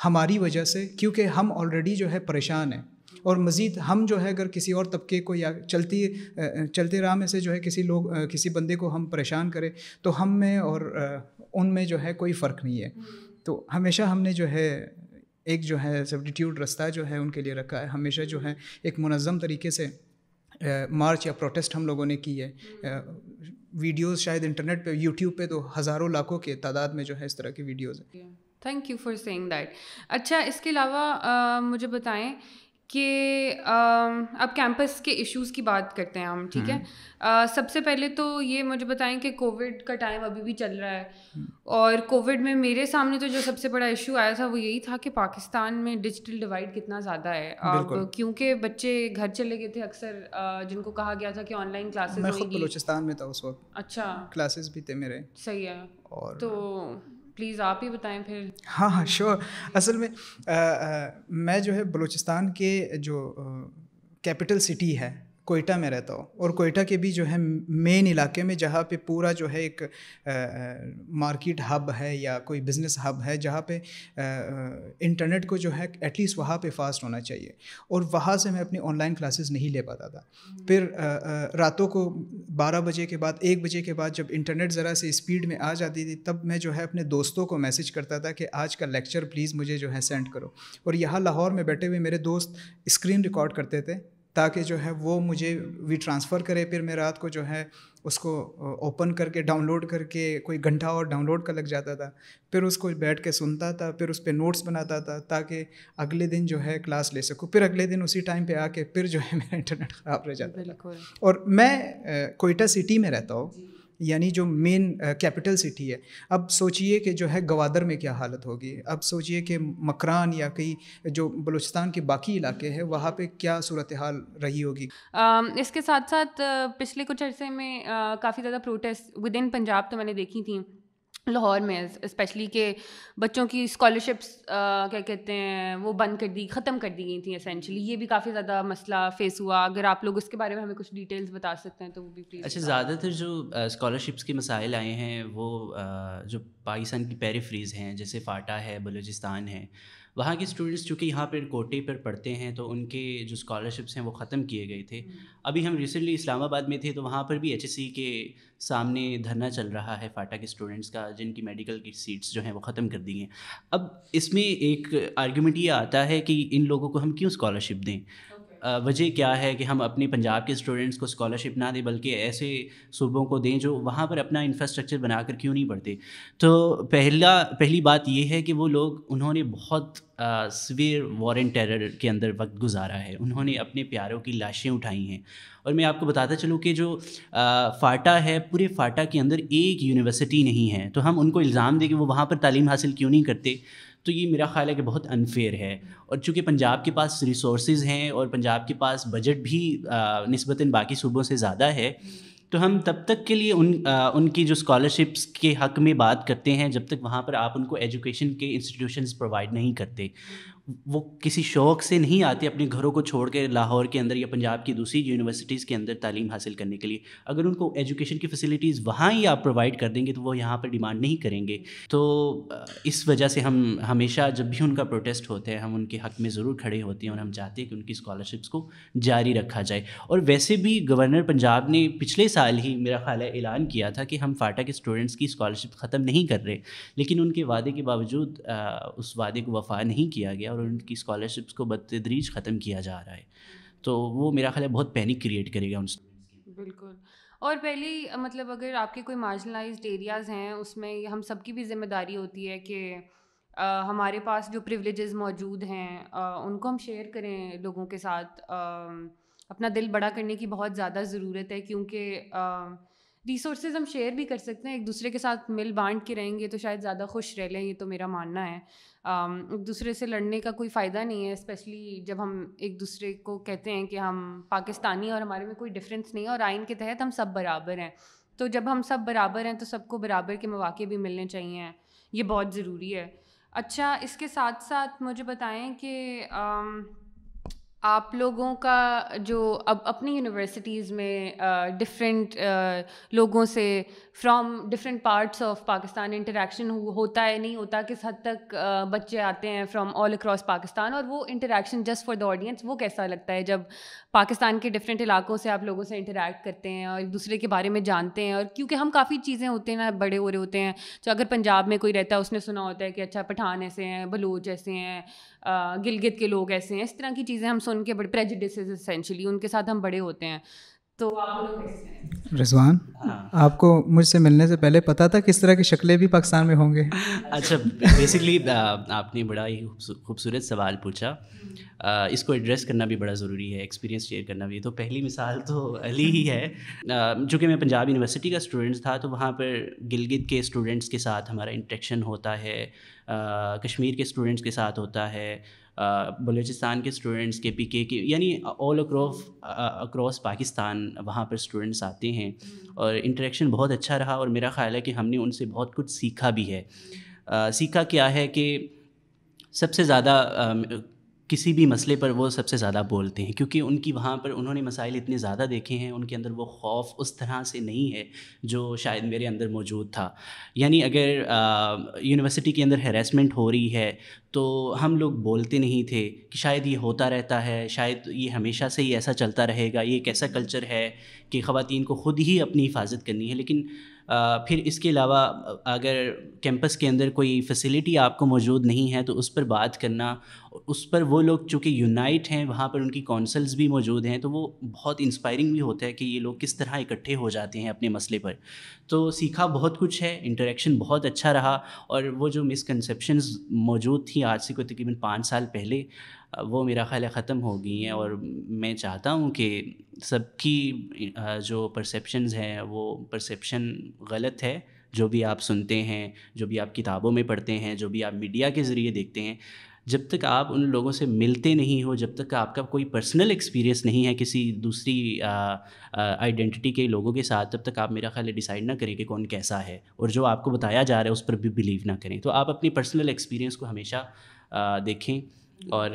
Speaker 2: ہماری وجہ سے، کیونکہ ہم آلریڈی جو ہے پریشان ہیں۔ اور مزید ہم جو ہے اگر کسی اور طبقے کو یا چلتی، چلتے راہ میں سے جو ہے کسی لوگ، کسی بندے کو ہم پریشان کریں تو ہم میں اور، ان میں جو ہے کوئی فرق نہیں ہے۔ تو ہمیشہ ہم نے جو ہے ایک جو ہے سبٹیٹیوٹ رستہ جو ہے ان کے لیے رکھا ہے۔ ہمیشہ جو ہے ایک منظم طریقے سے مارچ یا پروٹیسٹ ہم لوگوں نے کی ہے۔ ویڈیوز شاید انٹرنیٹ پہ، یوٹیوب پہ تو ہزاروں لاکھوں کے تعداد میں جو ہے اس طرح کی ویڈیوز ہیں۔
Speaker 1: Thank you for saying that اچھا اس کے علاوہ مجھے بتائیں کہ اب کیمپس کے ایشوز کی بات کرتے ہیں ہم ٹھیک ہے؟ سب سے پہلے تو یہ مجھے بتائیں کہ کووڈ کا ٹائم ابھی بھی چل رہا ہے۔ اور کووڈ میں میرے سامنے تو جو سب سے بڑا ایشو آیا تھا وہ یہی تھا کہ پاکستان میں ڈیجیٹل ڈیوائڈ کتنا زیادہ ہے۔ اب کیونکہ بچے گھر چلے گئے تھے اکثر جن کو کہا گیا تھا کہ آن لائن کلاسز
Speaker 2: بلوچستان میں تھا اس وقت۔
Speaker 1: اچھا۔
Speaker 2: کلاسز بھی تھے میرے۔
Speaker 1: صحیح ہے۔ تو پلیز آپ ہی بتائیں پھر۔
Speaker 2: ہاں ہاں شیور اصل میں میں جو ہے بلوچستان کے جو کیپٹل سٹی ہے کوئٹہ میں رہتا ہوں اور کوئٹہ کے بھی جو ہے مین علاقے میں جہاں پہ پورا جو ہے ایک مارکیٹ ہب ہے یا کوئی بزنس ہب ہے، جہاں پہ انٹرنیٹ کو جو ہے ایٹ لیسٹ وہاں پہ فاسٹ ہونا چاہیے۔ اور وہاں سے میں اپنی آن لائن کلاسز نہیں لے پاتا تھا۔ پھر راتوں کو بارہ بجے کے بعد، ایک بجے کے بعد جب انٹرنیٹ ذرا سے اسپیڈ میں آ جاتی تھی، تب میں جو ہے اپنے دوستوں کو میسج کرتا تھا کہ آج کا لیکچر پلیز مجھے جو ہے سینڈ کرو۔ اور یہاں لاہور میں بیٹھے ہوئے میرے دوست اسکرین ریکارڈ کرتے تھے۔ تاکہ جو ہے وہ مجھے وی ٹرانسفر کرے پھر میں رات کو جو ہے اس کو اوپن کر کے ڈاؤن لوڈ کر کے کوئی گھنٹہ اور ڈاؤن لوڈ کا لگ جاتا تھا۔ پھر اس کو بیٹھ کے سنتا تھا پھر اس پہ نوٹس بناتا تھا تاکہ اگلے دن جو ہے کلاس لے سکوں۔ پھر اگلے دن اسی ٹائم پہ آ کے پھر جو ہے میرا انٹرنیٹ خراب رہ جاتا ہے اور میں کوئٹہ سٹی میں رہتا ہوں۔ یعنی جو مین کیپٹل سٹی ہے۔ اب سوچیے کہ جو ہے گوادر میں کیا حالت ہوگی۔ اب سوچیے کہ مکران یا کئی جو بلوچستان کے باقی علاقے ہیں، وہاں پہ کیا صورت حال رہی ہوگی؟
Speaker 1: اس کے ساتھ ساتھ پچھلے کچھ عرصے میں کافی زیادہ پروٹیسٹ ود ان پنجاب تو میں نے دیکھی تھیں۔ لاہور میں اسپیشلی کہ بچوں کی اسکالرشپس کیا کہتے ہیں وہ بند کر دی ختم کر دی گئی تھیں اسینشلی یہ بھی کافی زیادہ مسئلہ فیس ہوا۔ اگر آپ لوگ اس کے بارے میں ہمیں کچھ ڈیٹیلس بتا سکتے ہیں تو وہ بھی پلیز
Speaker 3: اچھا زیادہ تر جو اسکالرشپس کے مسائل آئے ہیں وہ جو پاکستان کی پیریفریز ہیں جیسے فاٹا ہے بلوچستان ہے وہاں کے اسٹوڈنٹس چونکہ یہاں پہ کوٹے پر پڑھتے ہیں تو ان کے جو اسکالرشپس ہیں وہ ختم کیے گئے تھے۔ ابھی ہم ریسنٹلی اسلام آباد میں تھے تو وہاں پر بھی ایچ ایس سی کے سامنے دھرنا چل رہا ہے فاٹا کے اسٹوڈنٹس کا جن کی میڈیکل کی سیٹس جو ہیں وہ ختم کر دی ہیں۔ اب اس میں ایک آرگیومنٹ یہ آتا ہے کہ ان لوگوں کو ہم کیوں اسکالرشپ دیں؟ وجہ کیا ہے کہ ہم اپنے پنجاب کے اسٹوڈنٹس کو اسکالرشپ نہ دیں، بلکہ ایسے صوبوں کو دیں جو وہاں پر اپنا انفراسٹرکچر بنا کر کیوں نہیں پڑھتے تو پہلا، پہلی بات یہ ہے کہ وہ لوگ، انہوں نے بہت سویر وارن ٹیرر کے اندر وقت گزارا ہے۔ انہوں نے اپنے پیاروں کی لاشیں اٹھائی ہیں۔ اور میں آپ کو بتاتا چلوں کہ جو فاٹا ہے، پورے فاٹا کے اندر ایک یونیورسٹی نہیں ہے۔ تو ہم ان کو الزام دیں کہ وہ وہاں پر تعلیم حاصل کیوں نہیں کرتے؟ تو یہ میرا خیال ہے کہ بہت انفیئر ہے۔ اور چونکہ پنجاب کے پاس ریسورسز ہیں اور پنجاب کے پاس بجٹ بھی نسبتاً باقی صوبوں سے زیادہ ہے، تو ہم تب تک کے لیے ان ان کی جو اسکالرشپس کے حق میں بات کرتے ہیں جب تک وہاں پر آپ ان کو ایجوکیشن کے انسٹیٹیوشنز پرووائڈ نہیں کرتے۔ وہ کسی شوق سے نہیں آتے اپنے گھروں کو چھوڑ کے لاہور کے اندر یا پنجاب کی دوسری یونیورسٹیز کے اندر تعلیم حاصل کرنے کے لیے۔ اگر ان کو ایجوکیشن کی فیسلٹیز وہاں ہی آپ پرووائڈ کر دیں گے تو وہ یہاں پر ڈیمانڈ نہیں کریں گے۔ تو اس وجہ سے ہم ہمیشہ جب بھی ان کا پروٹیسٹ ہوتا ہے، ہم ان کے حق میں ضرور کھڑے ہوتے ہیں اور ہم چاہتے ہیں کہ ان کی اسکالرشپس کو جاری رکھا جائے۔ اور ویسے بھی گورنر پنجاب نے پچھلے سال ہی میرا خیال ہے اعلان کیا تھا کہ ہم فاٹا کے اسٹوڈنٹس کی اسکالرشپ ختم نہیں کر رہے۔ لیکن ان کے وعدے کے باوجود اس وعدے کو وفا نہیں کیا گیا۔ اور ان کی اسکالرشپس کو بتدریج ختم کیا جا رہا ہے۔ تو وہ میرا خیال ہے بہت پینک کریٹ کرے گا ان
Speaker 1: بالکل۔ اور پہلی مطلب اگر آپ کے کوئی مارجنلائزڈ ایریاز ہیں، اس میں ہم سب کی بھی ذمہ داری ہوتی ہے کہ ہمارے پاس جو پریولیجز موجود ہیں ان کو ہم شیئر کریں لوگوں کے ساتھ۔ اپنا دل بڑا کرنے کی بہت زیادہ ضرورت ہے، کیونکہ ریسورسز ہم شیئر بھی کر سکتے ہیں، ایک دوسرے کے ساتھ مل بانٹ کے رہیں گے تو شاید زیادہ خوش رہ لیں، یہ تو میرا ماننا ہے۔ ایک دوسرے سے لڑنے کا کوئی فائدہ نہیں ہے اسپیشلی جب ہم ایک دوسرے کو کہتے ہیں کہ ہم پاکستانی اور ہمارے میں کوئی ڈفرینس نہیں ہے اور آئین کے تحت ہم سب برابر ہیں۔ تو جب ہم سب برابر ہیں تو سب کو برابر کے مواقع بھی ملنے چاہیے، یہ بہت ضروری ہے۔ اچھا اس کے ساتھ ساتھ مجھے بتائیں کہ آپ لوگوں کا جو اب اپنی یونیورسٹیز میں ڈفرینٹ لوگوں سے from different parts of Pakistan interaction ہوتا ہے، نہیں ہوتا کس حد تک بچے آتے ہیں فرام آل اکراس پاکستان اور وہ interaction just for the audience وہ کیسا لگتا ہے جب پاکستان کے ڈفرینٹ علاقوں سے آپ لوگوں سے انٹریکٹ کرتے ہیں اور ایک دوسرے کے بارے میں جانتے ہیں اور کیونکہ ہم کافی چیزیں ہوتے ہیں نا، بڑے ہو رہے ہوتے ہیں، تو اگر پنجاب میں کوئی رہتا ہے، اس نے سنا ہوتا ہے کہ اچھا پٹھان ایسے ہیں، بلوچ ایسے ہیں گلگت کے لوگ ایسے ہیں۔ اس طرح کی چیزیں ہم سن کے بڑے پریجڈسز اسینشلی ان کے ساتھ ہم بڑے ہوتے ہیں۔ تو
Speaker 2: رضوان ہاں۔ آپ کو مجھ سے ملنے سے پہلے پتا تھا کس طرح کی شکلیں بھی پاکستان میں ہوں گے۔
Speaker 3: اچھا بیسکلی آپ نے بڑا ہی خوبصورت سوال پوچھا۔ اس کو ایڈریس کرنا بھی بڑا ضروری ہے ایکسپیرینس شیئر کرنا بھی۔ تو پہلی مثال تو علی ہی ہے۔ چونکہ میں پنجاب یونیورسٹی کا اسٹوڈنٹ تھا تو وہاں پر گلگت کے اسٹوڈنٹس کے ساتھ ہمارا انٹریکشن ہوتا ہے۔ کشمیر کے اسٹوڈنٹس کے ساتھ ہوتا ہے۔ بلوچستان کے اسٹوڈنٹس کے پی کے کے یعنی آل اکروف اکراس پاکستان وہاں پر اسٹوڈنٹس آتے ہیں اور انٹریکشن بہت اچھا رہا اور میرا خیال ہے کہ ہم نے ان سے بہت کچھ سیکھا بھی ہے۔ سیکھا کیا ہے کہ سب سے زیادہ کسی بھی مسئلے پر وہ سب سے زیادہ بولتے ہیں، کیونکہ ان کی وہاں پر انہوں نے مسائل اتنے زیادہ دیکھے ہیں، ان کے اندر وہ خوف اس طرح سے نہیں ہے جو شاید میرے اندر موجود تھا۔ یعنی اگر یونیورسٹی کے اندر ہیریسمنٹ ہو رہی ہے تو ہم لوگ بولتے نہیں تھے کہ شاید یہ ہوتا رہتا ہے، شاید یہ ہمیشہ سے ہی ایسا چلتا رہے گا، یہ ایک ایسا کلچر ہے کہ خواتین کو خود ہی اپنی حفاظت کرنی ہے۔ لیکن پھر اس کے علاوہ اگر کیمپس کے اندر کوئی فیسلٹی آپ کو موجود نہیں ہے تو اس پر بات کرنا اس پر وہ لوگ چونکہ یونائٹ ہیں، وہاں پر ان کی کونسلز بھی موجود ہیں، تو وہ بہت انسپائرنگ بھی ہوتا ہے کہ یہ لوگ کس طرح اکٹھے ہو جاتے ہیں اپنے مسئلے پر۔ تو سیکھا بہت کچھ ہے انٹریکشن بہت اچھا رہا اور وہ جو مسکنسیپشنز موجود تھیں آج سے کوئی تقریباً پانچ سال پہلے، وہ میرا خیال ہے ختم ہو گئی ہیں اور میں چاہتا ہوں کہ سب کی جو پرسیپشنز ہیں، وہ پرسیپشن غلط ہے۔ جو بھی آپ سنتے ہیں، جو بھی آپ کتابوں میں پڑھتے ہیں، جو بھی آپ میڈیا کے ذریعے دیکھتے ہیں جب تک آپ ان لوگوں سے ملتے نہیں ہو جب تک آپ کا کوئی پرسنل ایکسپیرینس نہیں ہے کسی دوسری آئیڈینٹی کے لوگوں کے ساتھ تب تک آپ میرا خیال ہے ڈیسائڈ نہ کریں کہ کون کیسا ہے۔ اور جو آپ کو بتایا جا رہا ہے اس پر بھی بلیو نہ کریں۔ تو آپ اپنی پرسنل ایکسپیرینس کو ہمیشہ دیکھیں۔ اور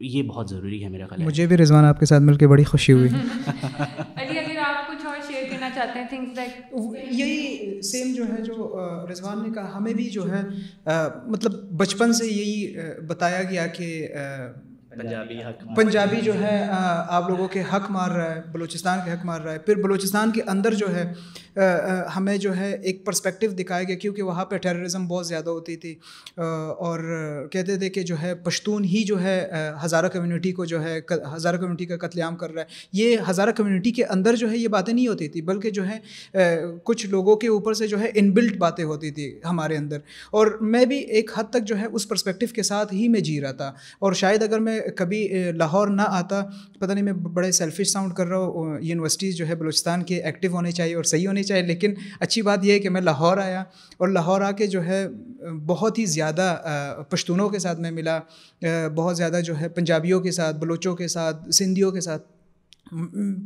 Speaker 3: یہ بہت ضروری ہے میرا خیال
Speaker 2: مجھے بھی رضوان آپ کے ساتھ مل کے بڑی خوشی ہوئی۔ [laughs] یہی سیم جو ہے جو رضوان نے کہا ہمیں بھی جو ہے مطلب بچپن سے یہی بتایا گیا کہ
Speaker 3: پنجابی حق
Speaker 2: پنجابی جو ہے آپ لوگوں کے حق مار رہا ہے، بلوچستان کے حق مار رہا ہے۔ پھر بلوچستان کے اندر جو ہے ہمیں جو ہے ایک پرسپیکٹیو دکھایا گیا کیونکہ وہاں پہ ٹیررزم بہت زیادہ ہوتی تھی۔ اور کہتے تھے کہ جو ہے پشتون ہی جو ہے ہزارہ کمیونٹی کو جو ہے ہزارہ کمیونٹی کا قتل عام کر رہا ہے۔ یہ ہزارہ کمیونٹی کے اندر جو ہے یہ باتیں نہیں ہوتی تھی، بلکہ جو ہے کچھ لوگوں کے اوپر سے جو ہے ان بلٹ باتیں ہوتی تھی ہمارے اندر۔ اور میں بھی ایک حد تک جو ہے اس پرسپیکٹیو کے ساتھ ہی میں جی رہا تھا۔ اور شاید اگر میں کبھی لاہور نہ آتا، پتہ نہیں میں بڑے سیلفش ساؤنڈ کر رہا ہوں یونیورسٹیز جو ہے بلوچستان کے ایکٹیو ہونے چاہیے اور صحیح ہونے چاہیے، لیکن اچھی بات یہ ہے کہ میں لاہور آیا اور لاہور آ کے جو ہے بہت ہی زیادہ پشتونوں کے ساتھ میں ملا بہت زیادہ جو ہے پنجابیوں کے ساتھ، بلوچوں کے ساتھ، سندھیوں کے ساتھ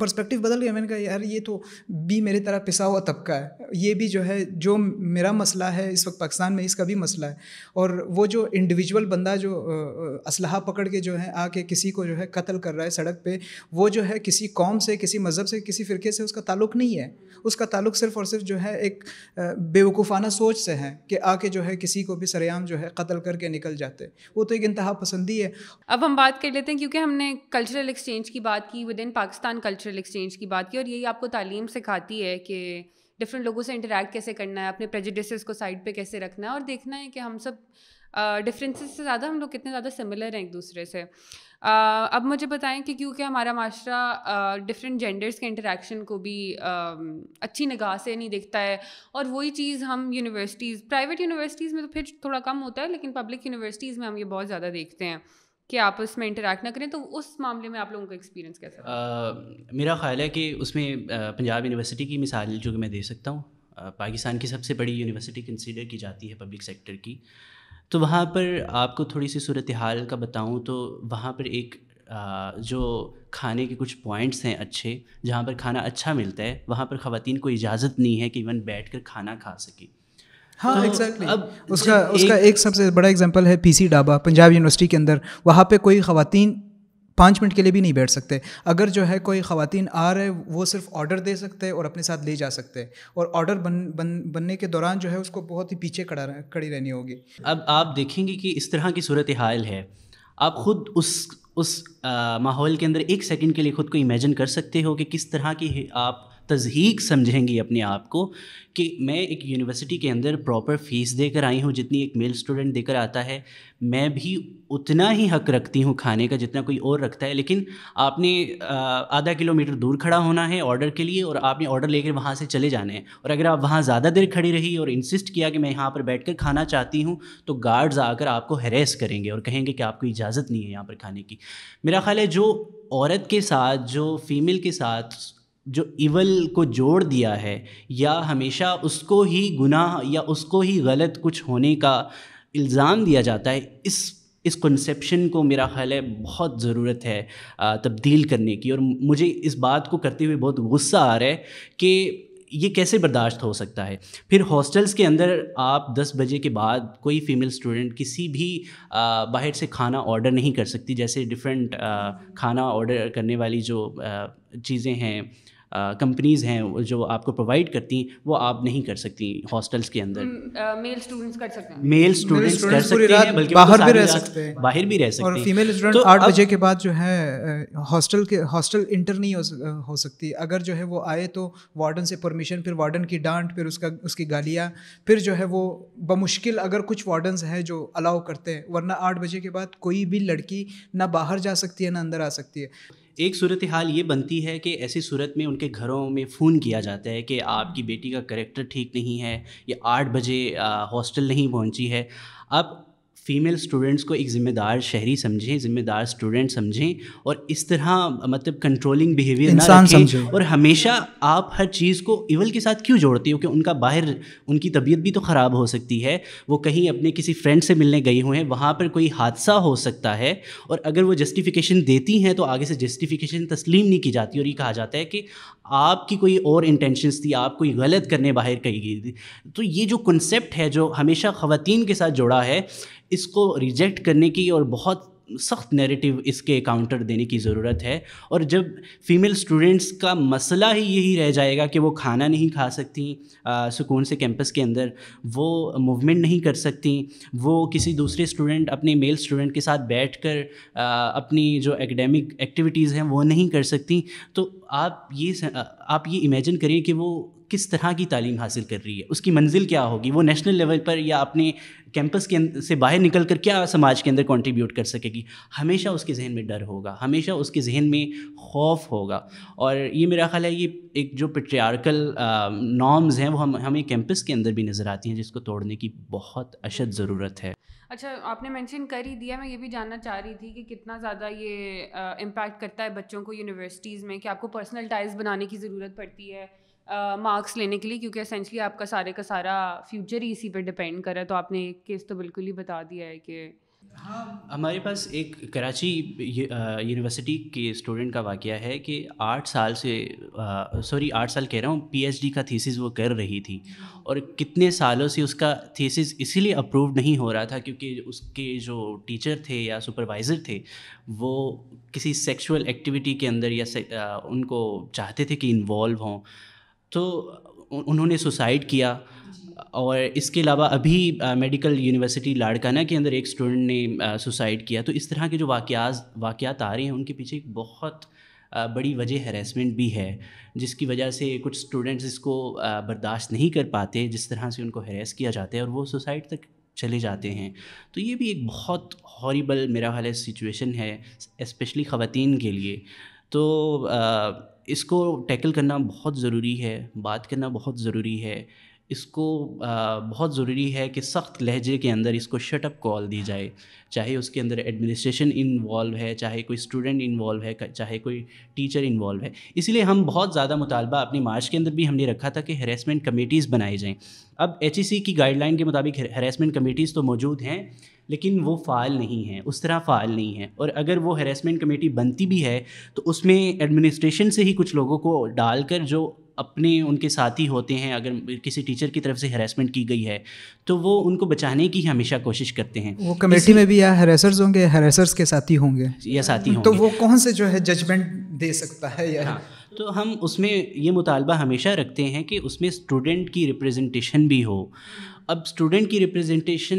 Speaker 2: پرسپیکٹیو بدل گیا۔ میں نے کہا، یار، یہ تو بھی میری طرح پسا ہوا طبقہ ہے۔ یہ بھی جو ہے، جو میرا مسئلہ ہے، اس وقت پاکستان میں اس کا بھی مسئلہ ہے۔ اور وہ جو انڈیویجول بندہ جو اسلحہ پکڑ کے جو ہے، آ کے کسی کو جو ہے قتل کر رہا ہے سڑک پہ، وہ جو ہے کسی قوم سے، کسی مذہب سے، کسی فرقے سے، اس کا تعلق نہیں ہے۔ اس کا تعلق صرف اور صرف جو ہے ایک بیوقوفانہ سوچ سے ہے کہ آ کے جو ہے کسی کو بھی سریام جو ہے قتل کر کے نکل جاتے۔ وہ تو ایک انتہا پسندی ہے۔
Speaker 1: اب ہم بات کر لیتے ہیں، کیونکہ ہم نے کلچرل ایکسچینج کی بات کی within Pakistan Pakistan cultural exchange کی بات کی اور یہی آپ کو تعلیم سکھاتی ہے کہ ڈفرینٹ لوگوں سے انٹریکٹ کیسے کرنا ہے، اپنے پریجڈیسز کو سائڈ پہ کیسے رکھنا ہے اور دیکھنا ہے کہ ہم سب ڈفرینسز سے زیادہ ہم لوگ کتنے زیادہ سملر ہیں ایک دوسرے سے۔ اب مجھے بتائیں کہ کیونکہ ہمارا معاشرہ ڈفرینٹ جینڈرس کے انٹریکشن کو بھی اچھی نگاہ سے نہیں دیکھتا ہے اور وہی چیز ہم یونیورسٹیز پرائیویٹ یونیورسٹیز میں تو پھر تھوڑا کم ہوتا ہے لیکن پبلک یونیورسٹیز میں ہم یہ بہت زیادہ دیکھتے ہیں۔ کہ آپ اس میں انٹریکٹ نہ کریں، تو اس معاملے میں آپ لوگوں کا ایکسپیرینس کیسا
Speaker 3: میرا خیال ہے کہ اس میں پنجاب یونیورسٹی کی مثال جو کہ میں دے سکتا ہوں پاکستان کی سب سے بڑی یونیورسٹی کنسیڈر کی جاتی ہے پبلک سیکٹر کی۔ تو وہاں پر آپ کو تھوڑی سی صورت حال کا بتاؤں تو وہاں پر ایک جو کھانے کے کچھ پوائنٹس ہیں اچھے، جہاں پر کھانا اچھا ملتا ہے، وہاں پر خواتین کو اجازت نہیں ہے کہ ایون بیٹھ کر کھانا کھا سکیں۔
Speaker 2: ہاں ایگزیکٹلی اس کا اس کا ایک سب سے بڑا اگزامپل ہے P C Dhaba Punjab university کے اندر۔ وہاں پہ کوئی خواتین پانچ منٹ کے لیے بھی نہیں بیٹھ سکتے۔ اگر جو ہے کوئی خواتین آ رہے وہ صرف آڈر دے سکتے اور اپنے ساتھ لے جا سکتے۔ اور آڈر بن بن بننے کے دوران جو ہے اس کو بہت ہی پیچھے کھڑا کڑی رہنی ہوگی۔
Speaker 3: اب آپ دیکھیں گے کہ اس طرح کی صورت حال ہے۔ آپ خود اس اس ماحول کے اندر ایک سیکنڈ کے لیے خود کو امیجن کر سکتے ہو کہ کس طرح کی آپ تضحیق سمجھیں گی اپنے آپ کو کہ میں ایک یونیورسٹی کے اندر پراپر فیس دے کر آئی ہوں، جتنی ایک میل اسٹوڈنٹ دے کر آتا ہے، میں بھی اتنا ہی حق رکھتی ہوں کھانے کا جتنا کوئی اور رکھتا ہے۔ لیکن آپ نے آدھا کلو میٹر دور کھڑا ہونا ہے آرڈر کے لیے اور آپ نے آرڈر لے کر وہاں سے چلے جانے ہیں اور اگر آپ وہاں زیادہ دیر کھڑی رہی اور انسسٹ کیا کہ میں یہاں پر بیٹھ کر کھانا چاہتی ہوں، تو گارڈز آ کر آپ کو ہیریس کریں گے اور کہیں گے کہ آپ کو اجازت نہیں ہے یہاں پر کھانے کی۔ میرا خیال ہے جو عورت کے ساتھ، جو فیمیل کے ساتھ جو ایول کو جوڑ دیا ہے، یا ہمیشہ اس کو ہی گناہ یا اس کو ہی غلط کچھ ہونے کا الزام دیا جاتا ہے، اس اس کنسیپشن کو میرا خیال ہے بہت ضرورت ہے تبدیل کرنے کی۔ اور مجھے اس بات کو کرتے ہوئے بہت غصہ آ رہا ہے کہ یہ کیسے برداشت ہو سکتا ہے۔ پھر ہاسٹلس کے اندر آپ دس بجے کے بعد کوئی فیمیل اسٹوڈنٹ کسی بھی باہر سے کھانا آرڈر نہیں کر سکتی، جیسے ڈفرینٹ کھانا آرڈر کرنے والی جو چیزیں ہیں۔ کمپنیز ہیں جو آپ کو پرووائڈ کرتی ہیں وہ آپ نہیں کر سکتی ہاسٹلس کے اندر۔
Speaker 1: میل اسٹوڈنٹس کر سکتے ہیں۔
Speaker 3: میل اسٹوڈنٹس کر سکتے ہیں بلکہ
Speaker 2: باہر بھی رہ سکتے ہیں۔
Speaker 3: باہر بھی رہ سکتے ہیں۔
Speaker 2: اور فیمیل اسٹوڈنٹ آٹھ بجے کے بعد جو ہے ہاسٹل کے ہاسٹل انٹر نہیں ہو سکتی۔ اگر جو ہے وہ آئے تو وارڈن سے پرمیشن پھر وارڈن کی ڈانٹ پھر اس کا اس کی گالیاں پھر جو ہے وہ بمشکل اگر کچھ وارڈنس ہیں جو الاؤ کرتے ہیں ورنہ آٹھ بجے کے بعد کوئی بھی لڑکی نہ باہر جا سکتی ہے نہ اندر آ سکتی ہے۔
Speaker 3: ایک صورت حال یہ بنتی ہے کہ ایسی صورت میں ان کے گھروں میں فون کیا جاتا ہے کہ آپ کی بیٹی کا کریکٹر ٹھیک نہیں ہے یا آٹھ بجے ہاسٹل نہیں پہنچی ہے۔ اب فیمیل اسٹوڈنٹس کو ایک ذمہ دار شہری سمجھیں ذمہ دار اسٹوڈنٹ سمجھیں اور اس طرح مطلب کنٹرولنگ بیہیویئر
Speaker 2: انسان سمجھیں۔
Speaker 3: اور ہمیشہ آپ ہر چیز کو ایول کے ساتھ کیوں جوڑتے ہو کہ ان کا باہر ان کی طبیعت بھی تو خراب ہو سکتی ہے۔ وہ کہیں اپنے کسی فرینڈ سے ملنے گئی ہوئے ہیں وہاں پر کوئی حادثہ ہو سکتا ہے۔ اور اگر وہ جسٹیفیکیشن دیتی ہیں تو آگے سے جسٹیفیکیشن تسلیم نہیں کی جاتی۔ اور یہ کہا جاتا ہے کہ آپ کی کوئی اور انٹینشنس تھی آپ کوئی غلط کرنے باہر کہی گئی تھی۔ تو یہ جو کنسیپٹ ہے جو ہمیشہ خواتین کے ساتھ جوڑا ہے اس کو ریجیکٹ کرنے کی اور بہت سخت نیریٹیو اس کے کاؤنٹر دینے کی ضرورت ہے۔ اور جب فیمیل اسٹوڈنٹس کا مسئلہ ہی یہی رہ جائے گا کہ وہ کھانا نہیں کھا سکتی سکون سے کیمپس کے اندر، وہ موومنٹ نہیں کر سکتی وہ کسی دوسرے اسٹوڈنٹ اپنے میل اسٹوڈنٹ کے ساتھ بیٹھ کر اپنی جو اکیڈیمک ایکٹیویٹیز ہیں وہ نہیں کر سکتی تو آپ یہ آپ یہ امیجن کریں کہ وہ کس طرح کی تعلیم حاصل کر رہی ہے، اس کی منزل کیا ہوگی؟ وہ نیشنل لیول پر یا اپنے کیمپس کے سے باہر نکل کر کیا سماج کے اندر کنٹریبیوٹ کر سکے گی؟ ہمیشہ اس کے ذہن میں ڈر ہوگا، ہمیشہ اس کے ذہن میں خوف ہوگا۔ اور یہ میرا خیال ہے یہ ایک جو پٹریارکل نارمز ہیں، وہ ہم، ہمیں کیمپس کے اندر بھی نظر آتی ہیں، جس کو توڑنے کی بہت اشد ضرورت ہے۔
Speaker 1: اچھا آپ نے مینشن کر ہی دیا، میں یہ بھی جاننا چاہ رہی تھی کہ کتنا زیادہ یہ امپیکٹ کرتا ہے بچوں کو یونیورسٹیز میں، کہ آپ کو پرسنل ٹائز بنانے کی ضرورت پڑتی ہے۔ مارکس لینے کے لیے، کیونکہ اسینشلی آپ کا سارے کا سارا فیوچر ہی اسی پہ ڈپینڈ کرا تو آپ نے ایک کیس تو بالکل ہی بتا دیا ہے کہ
Speaker 3: ہاں ہمارے پاس ایک کراچی یونیورسٹی کے اسٹوڈنٹ کا واقعہ ہے کہ آٹھ سال سے سوری آٹھ سال کہہ رہا ہوں پی ایچ ڈی کا تھیسز وہ کر رہی تھی۔ اور کتنے سالوں سے اس کا تھیسز اسی لیے اپرووڈ نہیں ہو رہا تھا کیونکہ اس کے جو ٹیچر تھے یا سپروائزر تھے، وہ کسی سیکشول ایکٹیویٹی کے اندر یا ان کو چاہتے تھے کہ انوالو ہوں۔ تو انہوں نے سوسائڈ کیا اور اس کے علاوہ ابھی میڈیکل یونیورسٹی لاڑکانہ کے اندر ایک اسٹوڈنٹ نے سوسائڈ کیا۔ تو اس طرح کے جو واقعات واقعات آ رہے ہیں، ان کے پیچھے ایک بہت بڑی وجہ ہیریسمنٹ بھی ہے، جس کی وجہ سے کچھ اسٹوڈنٹس اس کو برداشت نہیں کر پاتے، جس طرح سے ان کو ہیریس کیا جاتا ہے اور وہ سوسائڈ تک چلے جاتے ہیں۔ تو یہ بھی ایک بہت ہاریبل میرا خیال ہے سچویشن ہے اسپیشلی خواتین کے لیے۔ تو اس کو ٹیکل کرنا بہت ضروری ہے، بات کرنا بہت ضروری ہے۔ اس کو بہت ضروری ہے کہ سخت لہجے کے اندر اس کو شٹ اپ کال دی جائے۔ چاہے اس کے اندر ایڈمنسٹریشن انوالو ہے، چاہے کوئی اسٹوڈنٹ انوالو ہے، چاہے کوئی ٹیچر انوالو ہے۔ اس لیے ہم بہت زیادہ مطالبہ اپنی مارچ کے اندر بھی ہم نے رکھا تھا کہ ہیریسمنٹ کمیٹیز بنائی جائیں۔ اب ایچ ای سی کی گائیڈ لائن کے مطابق ہیریسمنٹ کمیٹیز تو موجود ہیں۔ لیکن وہ فعال نہیں ہیں اس طرح فعال نہیں ہیں اور اگر وہ ہیریسمنٹ کمیٹی بنتی بھی ہے تو اس میں ایڈمنسٹریشن سے ہی کچھ لوگوں کو ڈال کر جو اپنے ان کے ساتھی ہوتے ہیں اگر کسی ٹیچر کی طرف سے ہیراسمنٹ کی گئی ہے تو وہ ان کو بچانے کی ہمیشہ کوشش کرتے ہیں۔
Speaker 2: وہ کمیٹی میں بھی یا ہیریسرز ہوں گے ہیریسرز کے ساتھی ہوں گے؟
Speaker 3: یا ساتھی ہوں
Speaker 2: تو وہ کون سے جو ہے ججمنٹ دے سکتا ہے یا
Speaker 3: ہاں۔ تو ہم اس میں یہ مطالبہ ہمیشہ رکھتے ہیں کہ اس میں اسٹوڈنٹ کی ریپرزنٹیشن بھی ہو۔ اب اسٹوڈنٹ کی ریپرزنٹیشن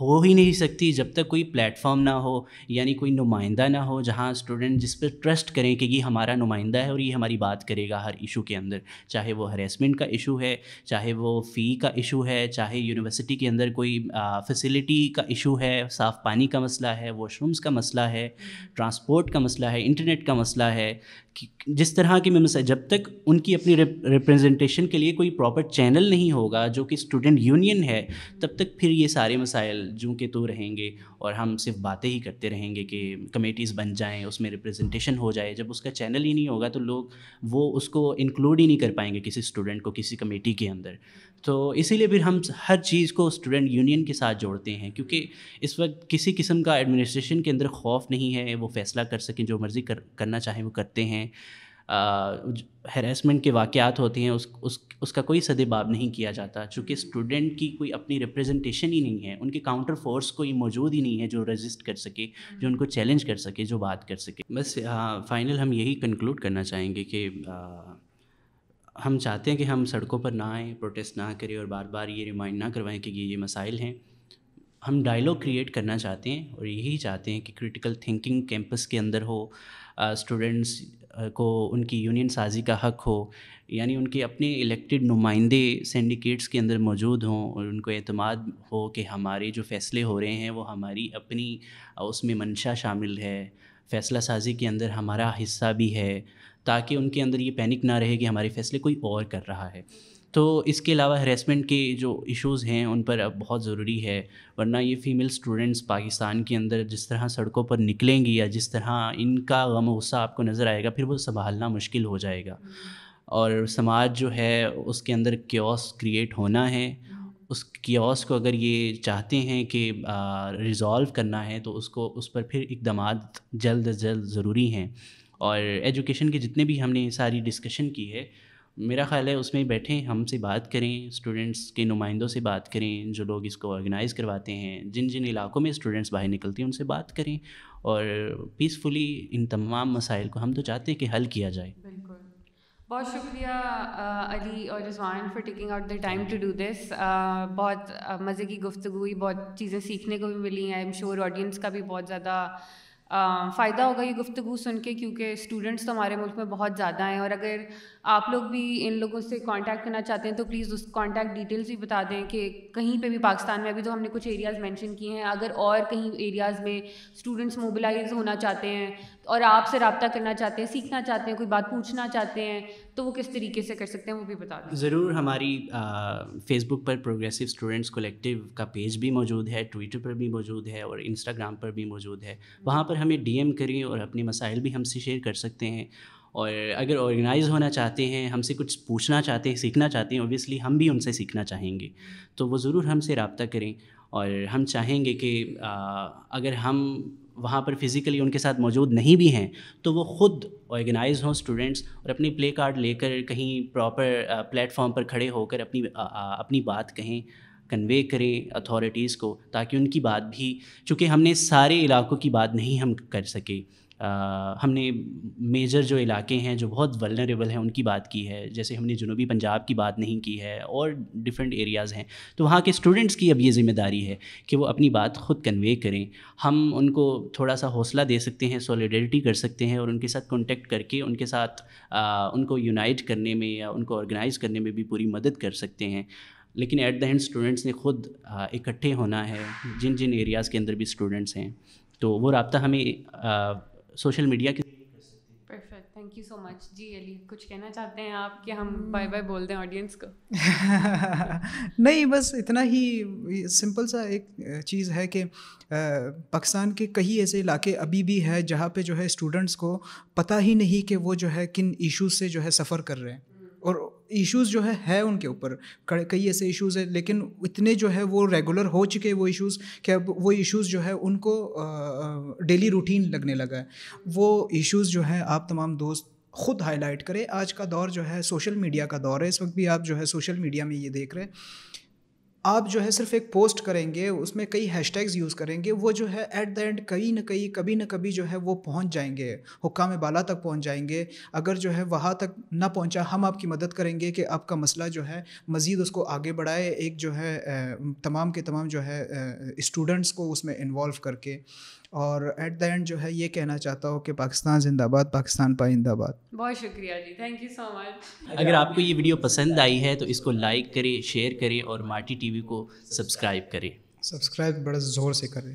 Speaker 3: ہو ہی نہیں سکتی جب تک کوئی پلیٹ فارم نہ ہو یعنی کوئی نمائندہ نہ ہو جہاں اسٹوڈنٹ جس پہ ٹرسٹ کریں کہ یہ ہمارا نمائندہ ہے اور یہ ہماری بات کرے گا ہر ایشو کے اندر۔ چاہے وہ ہریسمنٹ کا ایشو ہے چاہے وہ فی کا ایشو ہے چاہے یونیورسٹی کے اندر کوئی فیسلٹی کا ایشو ہے صاف پانی کا مسئلہ ہے واش رومس کا مسئلہ ہے ٹرانسپورٹ کا مسئلہ ہے انٹرنیٹ کا مسئلہ ہے۔ جس طرح کی میں مسئلہ جب تک ان کی اپنی ریپرزنٹیشن کے لیے کوئی پراپر چینل نہیں ہوگا جو کہ اسٹوڈنٹ یونین ہے، تب تک پھر یہ سارے مسائل جو کہ تو رہیں گے اور ہم صرف باتیں ہی کرتے رہیں گے کہ کمیٹیز بن جائیں، اس میں ریپرزنٹیشن ہو جائے۔ جب اس کا چینل ہی نہیں ہوگا تو لوگ وہ اس کو انکلوڈ ہی نہیں کر پائیں گے کسی اسٹوڈنٹ کو کسی کمیٹی کے اندر۔ تو اسی لیے پھر ہم ہر چیز کو اسٹوڈنٹ یونین کے ساتھ جوڑتے ہیں، کیونکہ اس وقت کسی قسم کا ایڈمنسٹریشن کے اندر خوف نہیں ہے، وہ فیصلہ کر سکیں، جو مرضی کر، کرنا چاہیں وہ کرتے ہیں۔ ہیراسمنٹ کے واقعات ہوتے ہیں، اس اس اس کا کوئی سد باب نہیں کیا جاتا۔ چونکہ اسٹوڈنٹ کی کوئی اپنی ریپرزنٹیشن ہی نہیں ہے، ان کے کاؤنٹر فورس کوئی موجود ہی نہیں ہے جو رجسٹ کر سکے، جو ان کو چیلنج کر سکے، جو بات کر سکے۔ بس فائنل ہم یہی کنکلوڈ کرنا چاہیں گے کہ ہم چاہتے ہیں کہ ہم سڑکوں پر نہ آئیں پروٹیسٹ نہ کریں اور بار بار یہ ریمائنڈ نہ کروائیں کہ یہ یہ مسائل ہیں۔ ہم ڈائلاگ کریٹ کرنا چاہتے ہیں اور یہی چاہتے ہیں کہ کرٹیکل تھنکنگ کیمپس کے اندر ہو اسٹوڈنٹس کو ان کی یونین سازی کا حق ہو یعنی ان کے اپنے الیکٹڈ نمائندے سینڈیکیٹس کے اندر موجود ہوں اور ان کو اعتماد ہو کہ ہمارے جو فیصلے ہو رہے ہیں وہ ہماری اپنی اس میں منشا شامل ہے۔ فیصلہ سازی کے اندر ہمارا حصہ بھی ہے۔ تاکہ ان کے اندر یہ پینک نہ رہے کہ ہمارے فیصلے کوئی اور کر رہا ہے۔ تو اس کے علاوہ ہریسمنٹ کے جو ایشوز ہیں ان پر اب بہت ضروری ہے، ورنہ یہ فیمیل اسٹوڈنٹس پاکستان کے اندر جس طرح سڑکوں پر نکلیں گی یا جس طرح ان کا غم و غصہ آپ کو نظر آئے گا، پھر وہ سنبھالنا مشکل ہو جائے گا۔ اور سماج جو ہے، اس کے اندر کیوس کریٹ ہونا ہے۔ اس کیوس کو اگر یہ چاہتے ہیں کہ ریزالو کرنا ہے تو اس کو، اس پر پھر اقدامات جلد از جلد ضروری ہیں۔ اور ایجوکیشن کے جتنے بھی ہم نے ساری ڈسکشن کی ہے، میرا خیال ہے اس میں بیٹھیں، ہم سے بات کریں اسٹوڈنٹس کے نمائندوں سے بات کریں، جو لوگ اس کو آرگنائز کرواتے ہیں، جن جن علاقوں میں اسٹوڈنٹس باہر نکلتے ہیں، ان سے بات کریں۔ اور پیسفلی ان تمام مسائل کو ہم تو چاہتے ہیں کہ حل کیا جائے۔
Speaker 1: بالکل۔ بہت شکریہ علی اور Rizwan for taking out the time to do this بہت مزے کی گفتگو ہوئی، بہت چیزیں سیکھنے کو بھی ملی۔ ہیں آئی ایم شیور آڈینس کا بھی بہت زیادہ فائدہ ہوگا یہ گفتگو سن کے کیونکہ اسٹوڈنٹس تو ہمارے ملک میں بہت زیادہ ہیں اور اگر آپ لوگ بھی ان لوگوں سے کانٹیکٹ کرنا چاہتے ہیں تو پلیز اس کانٹیکٹ ڈیٹیلس بھی بتا دیں کہ کہیں پہ بھی پاکستان میں ابھی تو ہم نے کچھ ایریاز مینشن کیے ہیں۔ اگر اور کہیں ایریاز میں اسٹوڈنٹس موبلائز ہونا چاہتے ہیں اور آپ سے رابطہ کرنا چاہتے ہیں، سیکھنا چاہتے ہیں، کوئی بات پوچھنا چاہتے ہیں، تو وہ کس طریقے سے کر سکتے ہیں وہ بھی بتا دیں۔
Speaker 3: ضرور ہماری فیس بک پر پروگریسو اسٹوڈنٹس کولیکٹیو کا پیج بھی موجود ہے ٹویٹر پر بھی موجود ہے اور انسٹاگرام پر بھی موجود ہے۔ وہاں پر ہمیں ڈی ایم کریں اور اپنے مسائل بھی ہم سے شیئر کر سکتے ہیں۔ اور اگر آرگنائز ہونا چاہتے ہیں، ہم سے کچھ پوچھنا چاہتے ہیں، سیکھنا چاہتے ہیں اوبیسلی ہم بھی ان سے سیکھنا چاہیں گے۔ تو وہ ضرور ہم سے رابطہ کریں اور ہم چاہیں گے کہ اگر ہم وہاں پر فزیکلی ان کے ساتھ موجود نہیں بھی ہیں، تو وہ خود آرگنائز ہوں اسٹوڈنٹس اور اپنی پلے کارڈ لے کر کہیں پراپر پلیٹ فارم پر کھڑے ہو کر اپنی اپنی بات کہیں کنوے کریں اتھارٹیز کو تاکہ ان کی بات بھی، چونکہ ہم نے سارے علاقوں کی بات نہیں ہم کر سکے۔ ہم نے میجر جو علاقے ہیں جو بہت ولنریبل ہیں، ان کی بات کی ہے۔ جیسے ہم نے جنوبی پنجاب کی بات نہیں کی ہے اور ڈفرینٹ ایریاز ہیں۔ تو وہاں کے اسٹوڈنٹس کی اب یہ ذمہ داری ہے کہ وہ اپنی بات خود کنوے کریں۔ ہم ان کو تھوڑا سا حوصلہ دے سکتے ہیں سولیڈیریٹی کر سکتے ہیں اور ان کے ساتھ کانٹیکٹ کر کے ان کے ساتھ ان کو یونائٹ کرنے میں یا ان کو آرگنائز کرنے میں بھی پوری مدد کر سکتے ہیں۔ لیکن ایٹ دا اینڈ اسٹوڈنٹس نے خود اکٹھے ہونا ہے۔ جن جن ایریاز کے اندر بھی اسٹوڈنٹس ہیں۔ تو وہ رابطہ ہمیں سوشل میڈیا کے
Speaker 1: perfect thank you so much جی علی کچھ کہنا چاہتے ہیں آپ کہ ہم بائی بائی بول دیں آڈینس کو؟ [laughs]
Speaker 2: نہیں بس اتنا ہی سمپل سا ایک چیز ہے کہ پاکستان کے کئی ایسے علاقے ابھی بھی ہے جہاں پہ جو ہے اسٹوڈنٹس کو پتہ ہی نہیں کہ وہ جو ہے کن ایشوز سے جو ہے سفر کر رہے ہیں۔ اور ایشوز جو ہے ہے ان کے اوپر۔ کئی ایسے ایشوز ہیں، لیکن اتنے جو ہے وہ ریگولر ہو چکے وہ ایشوز کہ اب وہ ایشوز جو ہے ان کو ڈیلی روٹین لگنے لگا ہے۔ وہ ایشوز جو ہے آپ تمام دوست خود ہائی لائٹ کریں۔ آج کا دور جو ہے سوشل میڈیا کا دور ہے۔ اس وقت بھی آپ جو ہے سوشل میڈیا میں یہ دیکھ رہے ہیں۔ آپ جو ہے صرف ایک پوسٹ کریں گے، اس میں کئی ہیش ٹیگز یوز کریں گے، وہ جو ہے ایٹ دا اینڈ کہیں نہ کہیں، کبھی نہ کبھی جو ہے وہ پہنچ جائیں گے، حکام بالا تک پہنچ جائیں گے۔ اگر جو ہے وہاں تک نہ پہنچا، ہم آپ کی مدد کریں گے کہ آپ کا مسئلہ جو ہے مزید اس کو آگے بڑھائے، ایک جو ہے تمام کے تمام جو ہے اسٹوڈنٹس کو اس میں انوالو کر کے۔ اور ایٹ دا اینڈ جو ہے یہ کہنا چاہتا ہوں کہ پاکستان زندہ باد پاکستان پائندہ باد۔
Speaker 1: بہت شکریہ جی تھینک یو سو مچ
Speaker 3: اگر آپ کو یہ ویڈیو پسند آئی ہے تو اس کو لائک کریں شیئر کریں اور مارٹی ٹی وی کو سبسکرائب کریں۔
Speaker 2: سبسکرائب بڑا زور سے کریں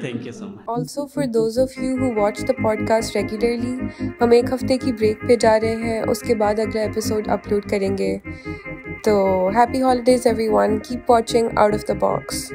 Speaker 3: thank you so much
Speaker 4: also for those of you who watch the podcast regularly ہم ایک ہفتے کی بریک پہ جا رہے ہیں اس کے بعد اگلا ایپیسوڈ اپلوڈ کریں گے۔ تو happy holidays everyone keep watching out of the box